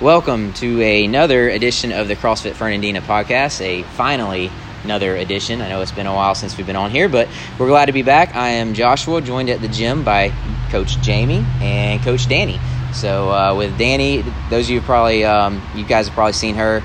Welcome to another edition of the CrossFit Fernandina podcast. A finally another edition. I know it's been a while since we've been on here, but we're glad to be back. I am Joshua, joined at the gym by Coach Jamie and Coach Danny. So uh, with Danny, those of you probably um, you guys have probably seen her.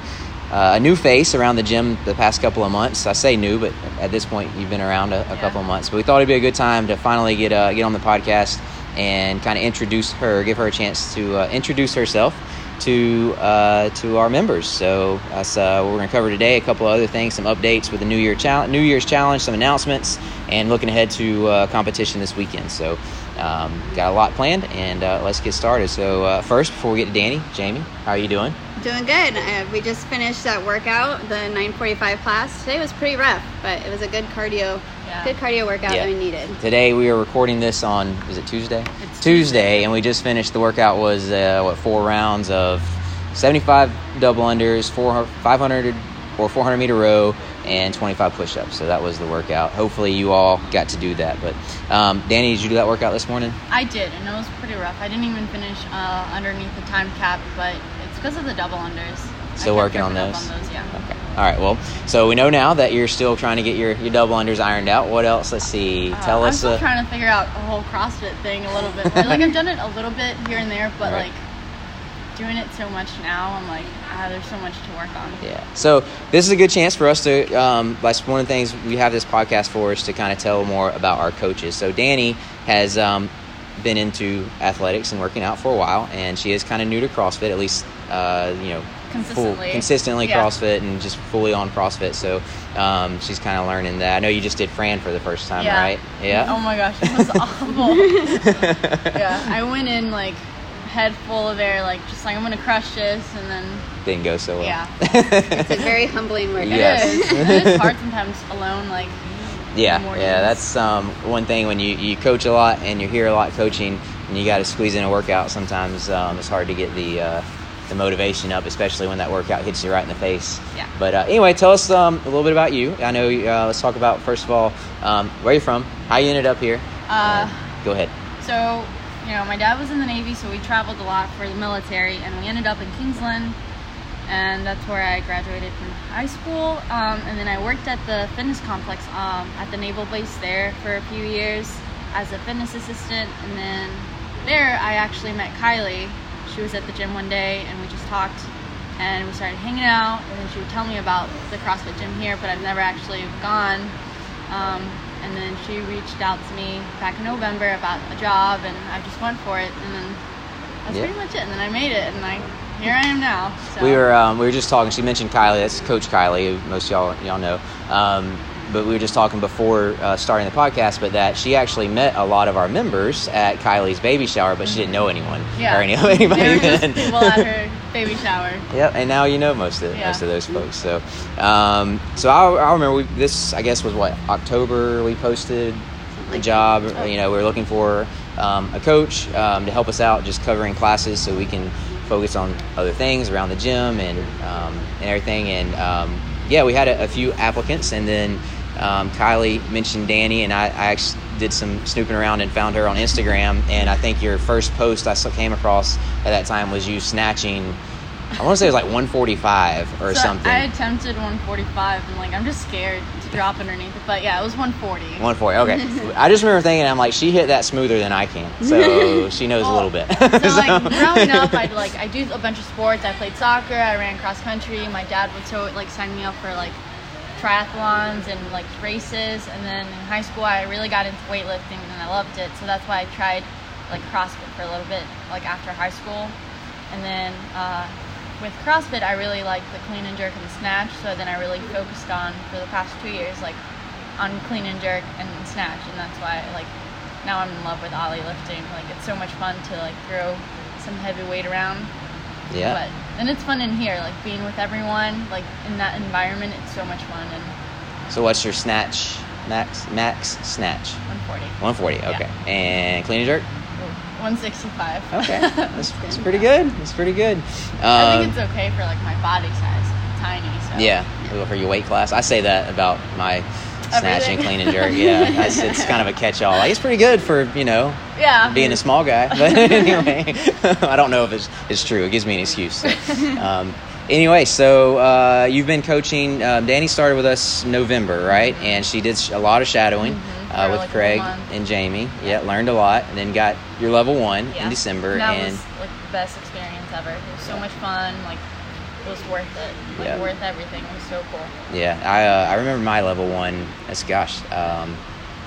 Uh, a new face around the gym the past couple of months. I say new, but at this point you've been around a, a Yeah. couple of months. But we thought it'd be a good time to finally get uh, get on the podcast and kind of introduce her, give her a chance to uh, introduce herself to uh, to our members. So that's uh, what we're going to cover today. A couple of other things, some updates with the New Year challenge, New Year's challenge, some announcements, and looking ahead to uh, competition this weekend. So um, got a lot planned, and uh, let's get started. So uh, first, before we get to Danny, Jamie, how are you doing? Doing good. Uh, we just finished that workout, the 9:45 class. Today was pretty rough, but it was a good cardio, Yeah. good cardio workout Yeah. that we needed. Today we are recording this on is it Tuesday? It's Tuesday, and we just finished. The workout was uh, what four rounds of seventy-five double unders, four five hundred or four hundred meter row, and twenty-five push-ups. So that was the workout. Hopefully you all got to do that. But um, Danny, did you do that workout this morning? I did, and it was pretty rough. I didn't even finish uh, underneath the time cap, but it's because of the double unders. Still kept working on those? on those, yeah. Okay. All right. Well, so we know now that you're still trying to get your, your double unders ironed out. What else? Let's see. Uh, Tell I'm us. still uh, trying to figure out the whole CrossFit thing a little bit. like I've done it a little bit here and there, but Right. like doing it so much now, I'm like, ah, there's so much to work on. Yeah. So this is a good chance for us to. Um, that's one of the things we have this podcast for is to kind of tell more about our coaches. So Danny has um, been into athletics and working out for a while, and she is kind of new to CrossFit, at least uh, you know. Full, Consistently. consistently Yeah. CrossFit and just fully on CrossFit, so um, she's kind of learning that. I know you just did Fran for the first time, Yeah. right? Yeah. Oh my gosh, it was awful. yeah, I went in like head full of air, like just like I'm gonna crush this, and then Didn't go so well. Yeah. It's a very humbling workout. Yes. it is. And it's hard sometimes alone, like Yeah, yeah, that's um, one thing when you, you coach a lot and you're here a lot coaching and you got to squeeze in a workout. Sometimes um, it's hard to get the uh, the motivation up, especially when that workout hits you right in the face. Yeah. But uh, anyway, tell us um, a little bit about you. I know. Uh, let's talk about first of all um, where you're from, how you ended up here. Uh, Go ahead. So, you know, my dad was in the Navy, so we traveled a lot for the military, and we ended up in Kingsland, and that's where I graduated from high school. Um, and then I worked at the fitness complex um, at the naval base there for a few years as a fitness assistant, and then there I actually met Kylie. She was at the gym one day, and we just talked, and we started hanging out, and then she would tell me about the CrossFit gym here, but I've never actually gone. Um, and then she reached out to me back in November about a job, and I just went for it, and then that's Yeah. pretty much it. And then I made it, and I here I am now. So. We were um, we were just talking. She mentioned Kylie. That's Coach Kylie, who most y'all y'all know. Um, but we were just talking before uh, starting the podcast, but that she actually met a lot of our members at Kylie's baby shower, but she didn't know anyone yeah. or any, anybody. They were just people at her baby shower. Yep, and now you know most of Yeah. most of those folks. So, um, so I, I remember we, this. I guess was what October we posted a job. Oh. You know, we are looking for um, a coach um, to help us out, just covering classes so we can focus on other things around the gym and um, and everything. And um, yeah, we had a, a few applicants, and then um, Kylie mentioned Danny, and I, I actually did some snooping around and found her on Instagram. And I think your first post I came across at that time was you snatching. I want to say it was like 145 or so something. I attempted 145, and like I'm just scared to drop underneath it. But yeah, it was 140. 140. Okay. I just remember thinking, I'm like, she hit that smoother than I can, so she knows a little bit. So like growing up, I'd like I do a bunch of sports. I played soccer. I ran cross country. My dad would so like sign me up for like triathlons and like races. And then in high school, I really got into weightlifting and I loved it. So that's why I tried like CrossFit for a little bit, like after high school. And then uh, with CrossFit, I really liked the clean and jerk and the snatch. So then I really focused on for the past two years, like on clean and jerk and snatch. And that's why like now I'm in love with Oly lifting. Like it's so much fun to like throw some heavy weight around. Yeah. But and it's fun in here, like being with everyone, like in that environment. It's so much fun and So what's your snatch max max snatch? 140. 140. Yeah. Okay. And clean and jerk. 165. Okay. That's, that's pretty good. That's pretty good. I Um, think it's okay for like my body size, tiny. So Yeah, well, for your weight class. I say that about my snatch and clean and jerk. Yeah, that's, it's kind of a catch-all. Like, it's pretty good for you know Yeah. being a small guy. But anyway, I don't know if it's, it's true. It gives me an excuse. So. Um, anyway, so uh, you've been coaching. Um, Danny started with us November, right? And she did a lot of shadowing Mhm, uh, with like Craig and Jamie. Yeah, learned a lot, and then got your level one Yeah. in December. That and was like the best experience ever. It was so much fun. Like was worth it. Like Yeah. worth everything. It was so cool. yeah, I uh, I remember my level one. That's gosh, um,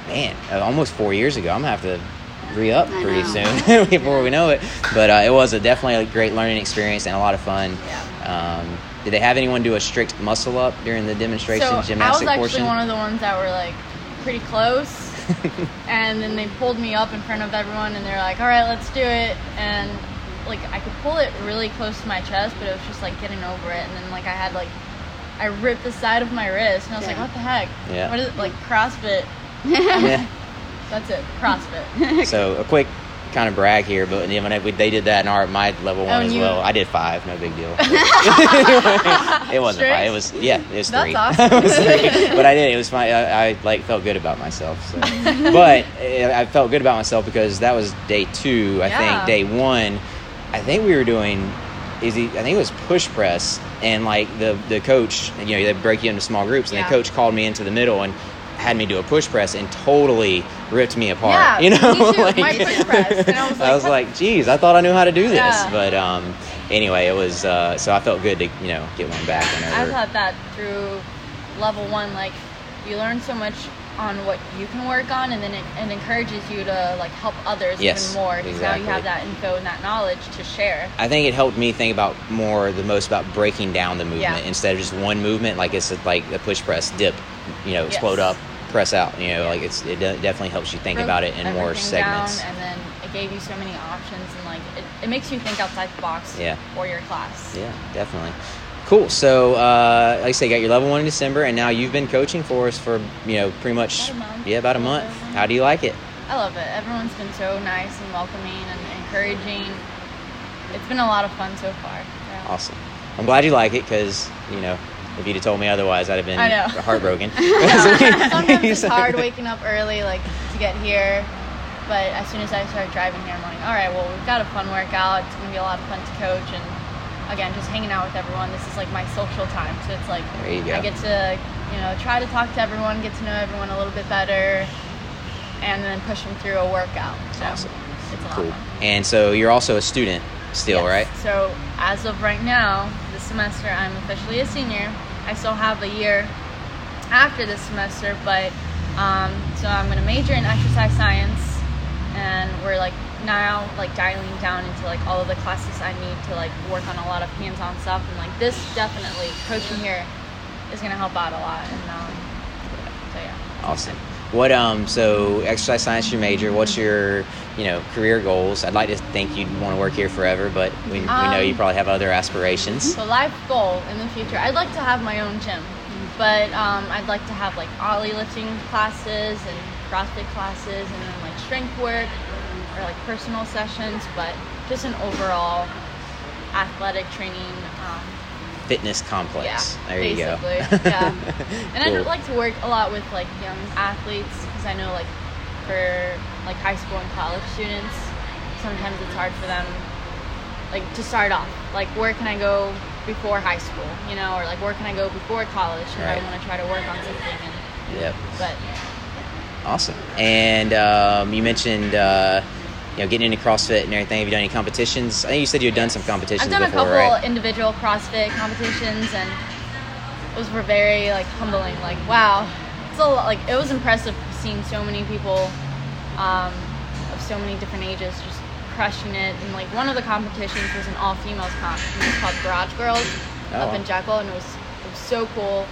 man, uh, almost four years ago. I'm gonna have to re up pretty soon before we know it. But uh, it was a definitely a great learning experience and a lot of fun. Yeah. Um, did they have anyone do a strict muscle up during the demonstration so I was gymnastic actually portion? one of the ones that were like pretty close. and then they pulled me up in front of everyone and they're like, all right, let's do it. And like I could pull it really close to my chest, but it was just like getting over it. And then like I had like, I ripped the side of my wrist and I was like, what the heck? Yeah. What is it? Like CrossFit. yeah. That's it. CrossFit. So a quick kind of brag here, but yeah, when I, we, they did that in our my level one Oh, as you- well. I did five, no big deal. it wasn't Strict? five. It was yeah, it was That's three. awesome. It was three. But I did. It was fine. I, I like felt good about myself. So. but uh, I felt good about myself because that was day two. I Yeah. think day one, I think we were doing. Is he, I think it was push press, and like the the coach, you know, they break you into small groups, and Yeah. the coach called me into the middle and had me do a push press and totally ripped me apart. Yeah, you know, like, my push press. And I was like, like, geez, I thought I knew how to do this, Yeah. but um, anyway, it was uh, so I felt good to you know get one back I whenever. thought that through level one, like you learn so much on what you can work on, and then it, it encourages you to like help others Yes, even more because now you have that info and that knowledge to share. I think it helped me think about more the most about breaking down the movement Yeah. instead of just one movement like it's like a push press dip, you know, explode Yes. up, press out. You know, like it's it definitely helps you think Broke about it in more everything down, segments. and then it gave you so many options, and like it, it makes you think outside the box Yeah. for your class. Yeah, definitely. Cool. So, uh, like I say, you got your level one in December, and now you've been coaching for us for you know pretty much About a month. yeah about a A month. How do you like it? I love it. Everyone's been so nice and welcoming and encouraging. It's been a lot of fun so far. Yeah. Awesome. I'm glad you like it because you know if you'd have told me otherwise, I'd have been heartbroken. Sometimes it's hard waking up early, like to get here. But as soon as I start driving here, I'm like, all right, well, we've got a fun workout. It's gonna be a lot of fun to coach, and again, just hanging out with everyone. This is like my social time, so it's like There you go. I get to, you know, try to talk to everyone, get to know everyone a little bit better, and then push them through a workout. So Awesome. it's a lot Cool. fun. And so you're also a student still, Yes. right? So as of right now, this semester I'm officially a senior. I still have a year after this semester, but um, so I'm gonna major in exercise science, and we're like now like dialing down into like all of the classes I need to like work on a lot of hands-on stuff, and like this definitely coaching here is gonna help out a lot. And um, so yeah. Awesome. What um so exercise science your major? What's your you know career goals? I'd like to think you'd want to work here forever, but we, we know you Um, probably have other aspirations. So life goal in the future, I'd like to have my own gym, but um, I'd like to have like Oly lifting classes and CrossFit classes, and then like strength work or like personal sessions, but just an overall athletic training. Um, Fitness complex. yeah, there you go. yeah. and Cool. I'd like to work a lot with like young athletes because I know like for like high school and college students, sometimes it's hard for them like to start off. Like where can I go before high school, you know, or like where can I go before college if Right. I want to try to work on something. And, Yep. but Awesome. And um, you mentioned uh, you know getting into CrossFit and everything. Have you done any competitions? I think you said you had done some competitions I've done before, a couple right? individual CrossFit competitions, and those were very like humbling. Like wow, it's a lot, like it was impressive seeing so many people um, of so many different ages just crushing it. And like one of the competitions was an all females comp. It was called Garage Girls Oh, up in Jekyll, and it was it was so cool.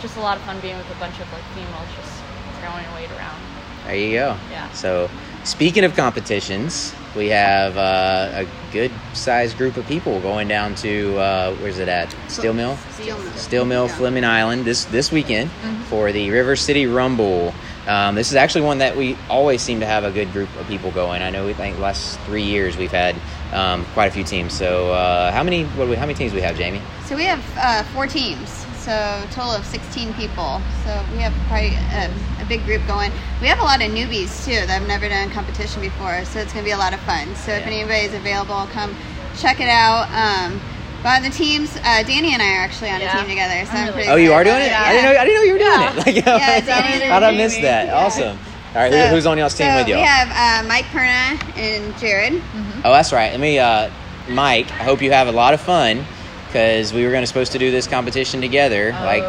Just a lot of fun being with a bunch of like females just throwing weight around. There you go. Yeah. So, speaking of competitions, we have uh, a good sized group of people going down to uh, where's it at? Steel Mill. Steel Mill. Steel Mill, Yeah. Fleming Island this this weekend Mhm. for the River City Rumble. Um, this is actually one that we always seem to have a good group of people going. I know we think last three years we've had um, quite a few teams. So uh, how many? What we, how many teams do we have, Jamie? So we have uh, four teams, so a total of 16 people. So we have quite a, a big group going. We have a lot of newbies too that have never done competition before, so it's going to be a lot of fun. So if Yeah. anybody's available, come check it out. Um, but on the teams, uh, Danny and I are actually on Yeah. a team together. So I'm I'm really pretty Oh, you are doing it? about I didn't know. I didn't know you were doing Yeah. it. Like, Yeah, Danny how did I and miss Jamie. that? Yeah. Awesome. All right, So- who's on y'all's team so with y'all? We have uh, Mike Perna and Jared. Oh, that's right. Let me, uh, Mike. I hope you have a lot of fun because we were going to supposed to do this competition together, Oh. like,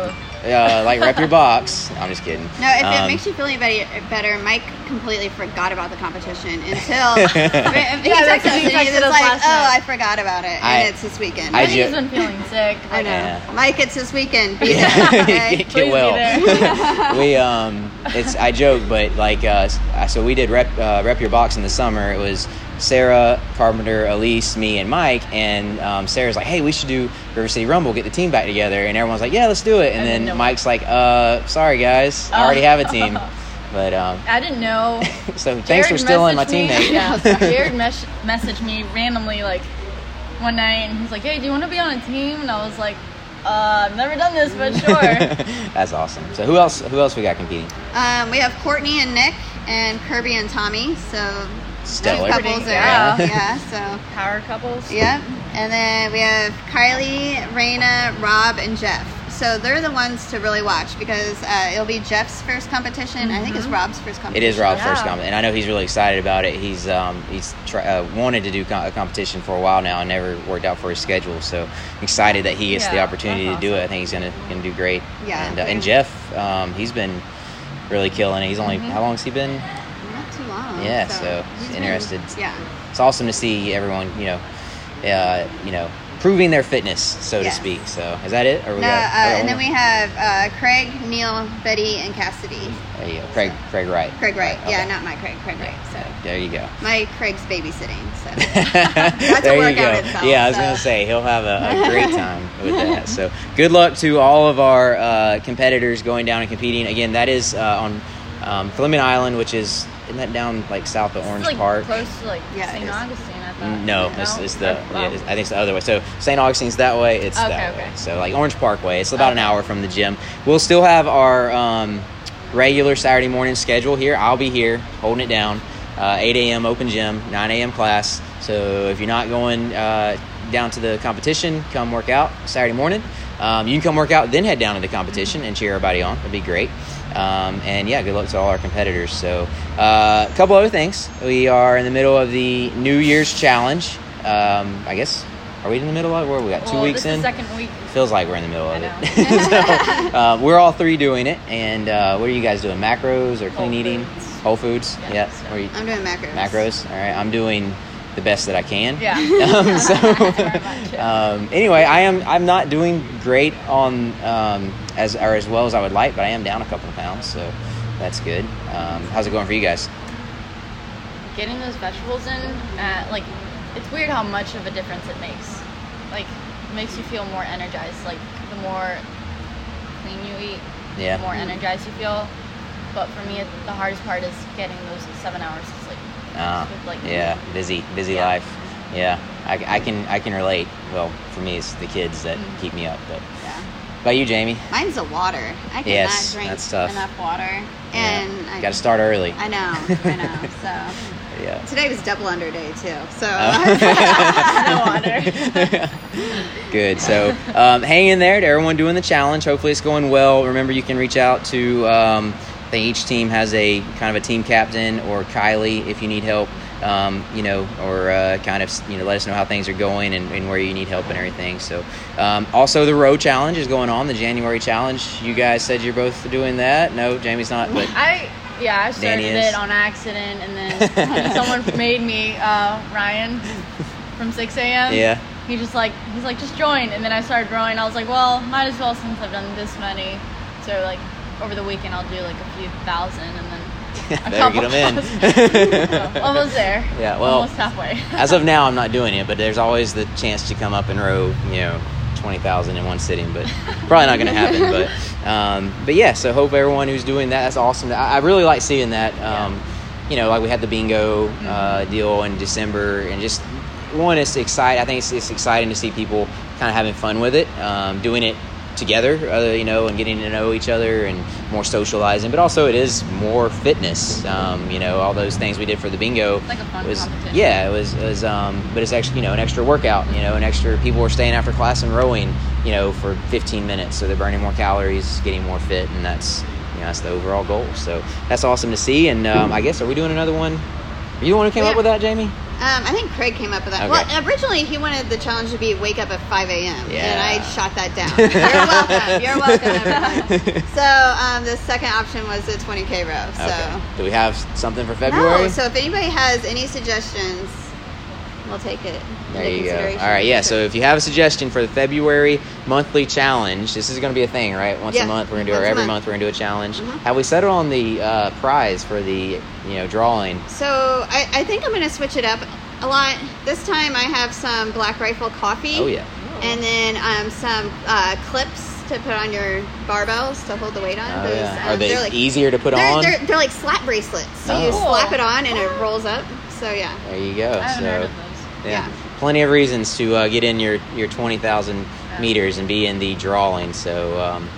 uh, like rep your box. I'm just kidding. No, if Um, it makes you feel any better, better, Mike completely forgot about the competition until he Yeah, texted that's us he texted was us like, last "Oh, night." I forgot about it," I- and it's this weekend. I I I, ju- he's been feeling sick. I know. Yeah. Mike, it's this weekend. Be there, Yeah. okay? Get Please be well. there. we um, it's I joke, but like uh, so we did rep uh, rep your box in the summer. It was Sarah Carpenter, Elise, me, and Mike. And um, Sarah's like, "Hey, we should do River City Rumble, get the team back together." And everyone's like, "Yeah, let's do it." And, And then then no- Mike's like, "Uh, sorry guys, I already have a team." But um, I didn't know. so thanks for Jared stealing my messaged me- teammate. Yeah, Jared mes- messaged me randomly like one night, and he's like, "Hey, do you want to be on a team?" And I was like, uh, "I've never done this, but sure." That's awesome. So who else? Who else we got competing? Um, we have Courtney and Nick, and Kirby and Tommy. So Stellar. two couples there. Yeah. Yeah. So Power couples. Yep. And then we have Kylie, Raina, Rob, and Jeff. So they're the ones to really watch because uh, it'll be Jeff's first competition. I think it's Rob's first competition. It is Rob's first competition, and I know he's really excited about it. He's um, he's try, uh, wanted to do co- a competition for a while now, and never worked out for his schedule. So excited that he gets the Yeah, opportunity to do it. I think he's gonna gonna do great. Yeah, and, uh, very and. Jeff, um, he's been really killing it. He's only Mm-hmm. how long has he been? Not too long. Yeah, so he's he's been- interested. yeah. It's awesome to see everyone, you know, uh, you know, proving their fitness, so Yes. to speak. So is that it? Or we No, uh, got, got and then we have uh, Craig, Neil, Betty, and Cassidy. there you go, Craig Craig Wright. Craig Wright. Yeah, not my Craig. Craig Wright. So There you go. my Craig's babysitting. So That's a workout itself, Yeah, I was so. gonna say he'll have a, a great time with that. So good luck to all of our uh, competitors going down and competing. Again, that is uh, on um, Fleming Island, which is isn't that down like south of It's Orange like Park? close to like Yeah, it St. Augustine. I thought. No, it's, it's the Oh. yeah, it's- I think it's the other way. So St. Augustine's that way. It's Okay, that okay. way. So like Orange Parkway. It's about an hour from the gym. We'll still have our um, regular Saturday morning schedule here. I'll be here holding it down. Uh, 8 a.m. open gym, 9 a.m. class. So if you're not going uh, down to the competition, come work out Saturday morning. Um, you can come work out, then head down to the competition and cheer everybody on. It'd be great. Um, and yeah, good luck to all our competitors. So, uh, a couple other things. We are in the middle of the New Year's challenge. Um, I guess are we in the middle of it? Where we got two Well, weeks this in? Is second week. Feels like we're in the middle of I it. so, uh, we're all three doing it. And uh, what are you guys doing? Macros or clean Whole eating? Foods. Whole foods. Yeah, Yeah. so- are you- I'm doing macros. macros. All right. I'm doing the best that I can. Yeah. um, so, um, anyway, I am. I'm not doing great on um, as or as well as I would like, but I am down a couple of pounds, so that's good. Um, how's it going for you guys? Getting those vegetables in, uh, like, it's weird how much of a difference it makes. Like, it makes you feel more energized. Like, the more clean you eat, Yeah. the more energized you feel. But for me, the hardest part is getting those seven hours of sleep. Uh, like, yeah, busy, busy Yeah. life. Yeah, I, I can I can relate. Well, for me, it's the kids that Mm-hmm. keep me up. But Yeah. about you, Jamie? Mine's the water. I cannot Yes, drink enough water. And I, got to start early. I know. I know. So yeah. today was double under day too. So Oh. No water. Good. So um, hang in there to everyone doing the challenge. Hopefully it's going well. Remember, you can reach out to. Um, think each team has a kind of a team captain or Kylie if you need help. Um, you know, or uh, kind of you know let us know how things are going and, and where you need help and everything. So um, also the row challenge is going on. The January challenge. You guys said you're both doing that. No, Jamie's not. But I yeah, I started it on accident, and then someone made me uh, Ryan from 6 a.m. yeah. He just like he's like just join, and then I started rowing. I was like, well, might as well since I've done this many. So like over the weekend, I'll do like a few thousand, and then Better get them in. almost there. Yeah, well, almost halfway. As of now, I'm not doing it, but there's always the chance to come up and row, you know, twenty thousand in one sitting. But probably not going to happen. But Um, but yeah, so hope everyone who's doing that. That's awesome. I, I really like seeing that. Um, You know, like we had the bingo uh, deal in December, and just one, it's exciting. I think it's, it's exciting to see people kind of having fun with it, um, doing it together, uh, you know, and getting to know each other and more socializing. But also, it is more fitness. Um, you know, all those things we did for the bingo like a fun was competition. yeah, it was, it was um, but it's actually you know an extra workout. You know, an extra people were staying after class and rowing. You know, for 15 minutes, so they're burning more calories, getting more fit, and that's you know that's the overall goal. So that's awesome to see. And um, I guess are we doing another one? Are you the one who came Yeah. up with that, Jamie? Um, I think Craig came up with that. Okay. Well, originally he wanted the challenge to be wake up at 5 a.m. Yeah. And I shot that down. You're welcome. You're welcome. So um, the second option was the 20K row. So. Okay. Do we have something for February? No, so if anybody has any suggestions, we'll take it. There into you go. All consideration. right, yeah. So if you have a suggestion for the February monthly challenge, this is going to be a thing, right? Once Yeah, a month, we're going to do it. once a Every month. month, we're going to do a challenge. Mhm. Have we settled on the uh, prize for the you know drawing? So I, I think I'm going to switch it up a lot. This time I have some Black Rifle coffee. Oh yeah. And then um, some uh, clips to put on your barbells to hold the weight on. Oh Those, yeah. um, Are they they're like, easier to put they're, on? They're, they're like slap bracelets. So you Oh. slap it on and it rolls up. So yeah. There you go. I haven't so heard of those. Yeah. Plenty of reasons to uh, get in your your twenty thousand meters and be in the drawing. So um,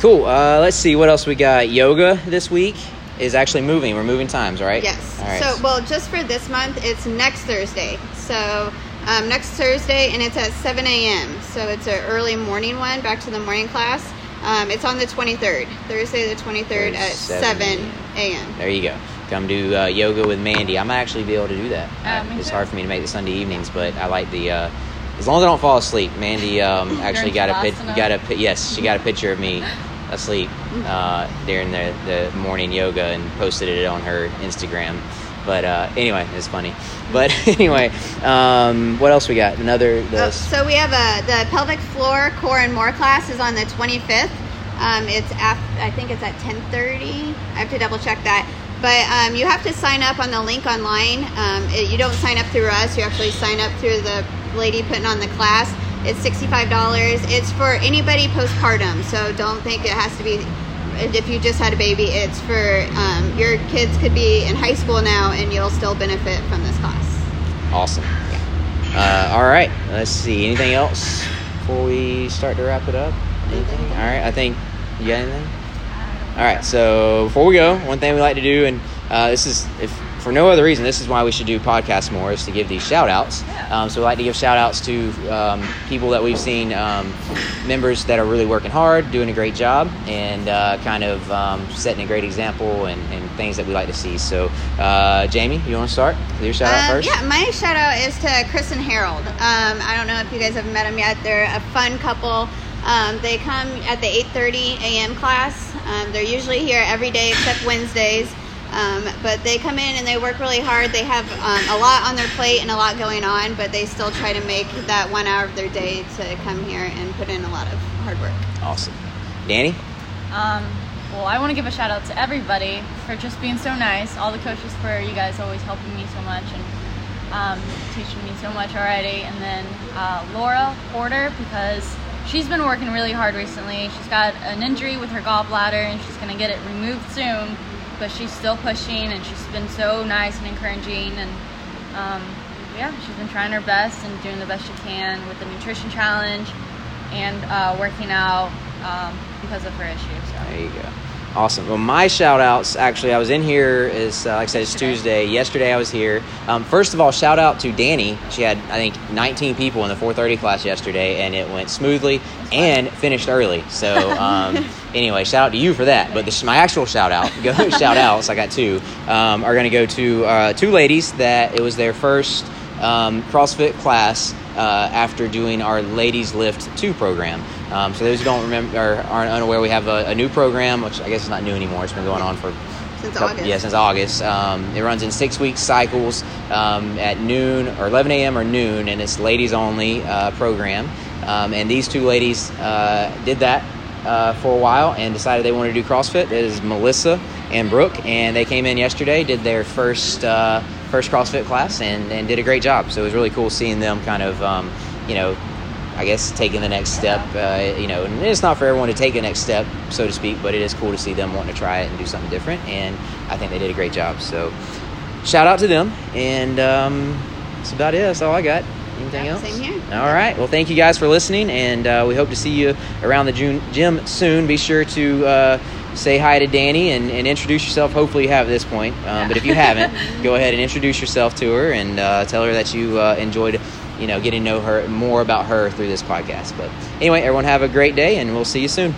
cool. Uh, let's see what else we got. Yoga this week is actually moving. We're moving times, right? Yes. All right. So, well, just for this month, it's next Thursday. So, um, next Thursday, and it's at 7 a.m. So, it's an early morning one, back to the morning class. Um, it's on the 23rd, Thursday the 23rd at 7 7 a.m. There you go. Come do uh, yoga with Mandy. I might actually be able to do that. Yeah, Uh, it's too. hard for me to make the Sunday evenings, but I like the. Uh, as long as I don't fall asleep, Mandy um, actually got a pic- got a yes, she got a picture of me asleep uh, during the, the morning yoga and posted it on her Instagram. But uh, anyway, it's funny. But anyway, um, what else we got? Another Oh, so we have a the pelvic floor core and more class is on the 25th. Um, it's af- I think it's at 10:30. I have to double check that. But um, you have to sign up on the link online. Um, it, you don't sign up through us. You actually sign up through the lady putting on the class. It's $65. It's for anybody postpartum. So don't think it has to be if you just had a baby. It's for um, your kids could be in high school now and you'll still benefit from this class. awesome. Uh, all right, let's see. Anything else before we start to wrap it up? Anything? All right, I think you got anything. All right, so before we go, one thing we like to do, and uh, this is if for no other reason, this is why we should do podcasts more, is to give these shout outs. Um, so we like to give shout outs to um, people that we've seen, um, members that are really working hard, doing a great job, and uh, kind of um, setting a great example and, and things that we like to see. So, uh, Jamie, you want to start with your shout out Um, first? Yeah, my shout out is to Chris and Harold. Um, I don't know if you guys have met them yet. They're a fun couple. Um, they come at the 8:30 a.m. class. Um, they're usually here every day except Wednesdays. Um, but they come in and they work really hard. They have um, a lot on their plate and a lot going on, but they still try to make that one hour of their day to come here and put in a lot of hard work. Awesome. Danny? Um, well, I want to give a shout out to everybody for just being so nice. All the coaches for you guys always helping me so much and um, teaching me so much already. And then uh, Laura Porter because she's been working really hard recently. She's got an injury with her gallbladder and she's going to get it removed soon. But she's still pushing and she's been so nice and encouraging. And um, yeah, she's been trying her best and doing the best she can with the nutrition challenge and uh, working out um, because of her issue. So. There you go. Awesome. Well, my shout outs actually, I was in here, is, uh, like I said, it's Tuesday. Yesterday I was here. Um, first of all, shout out to Danny. She had, I think, 19 people in the 430 class yesterday, and it went smoothly and finished early. So, um, anyway, shout out to you for that. But this, my actual shout out, go shout outs, I got two, um, are going to go to uh, two ladies that it was their first um, CrossFit class uh, after doing our Ladies Lift 2 program. Um, so those who don't remember or aren't unaware, we have a, a new program, which I guess is not new anymore. It's been going on for Since couple- August. Yeah, since August. Um, it runs in six week cycles um, at noon or 11 a.m. or noon, and it's ladies only uh, program. Um, and these two ladies uh, did that uh, for a while and decided they wanted to do CrossFit. It is Melissa and Brooke, and they came in yesterday, did their first uh, first CrossFit class, and, and did a great job. So it was really cool seeing them kind of, um, you know, I guess taking the next step. Uh, you know, and it's not for everyone to take the next step, so to speak, but it is cool to see them wanting to try it and do something different. And I think they did a great job. So shout out to them. And um, that's about it. That's all I got. Anything else? same here. All right. Well, thank you guys for listening, and uh, we hope to see you around the June gym soon. Be sure to uh, say hi to Danny and, and introduce yourself. Hopefully, you have at this point. Um, But if you haven't, go ahead and introduce yourself to her and uh, tell her that you uh, enjoyed, you know, getting to know her more about her through this podcast. But anyway, everyone have a great day, and we'll see you soon.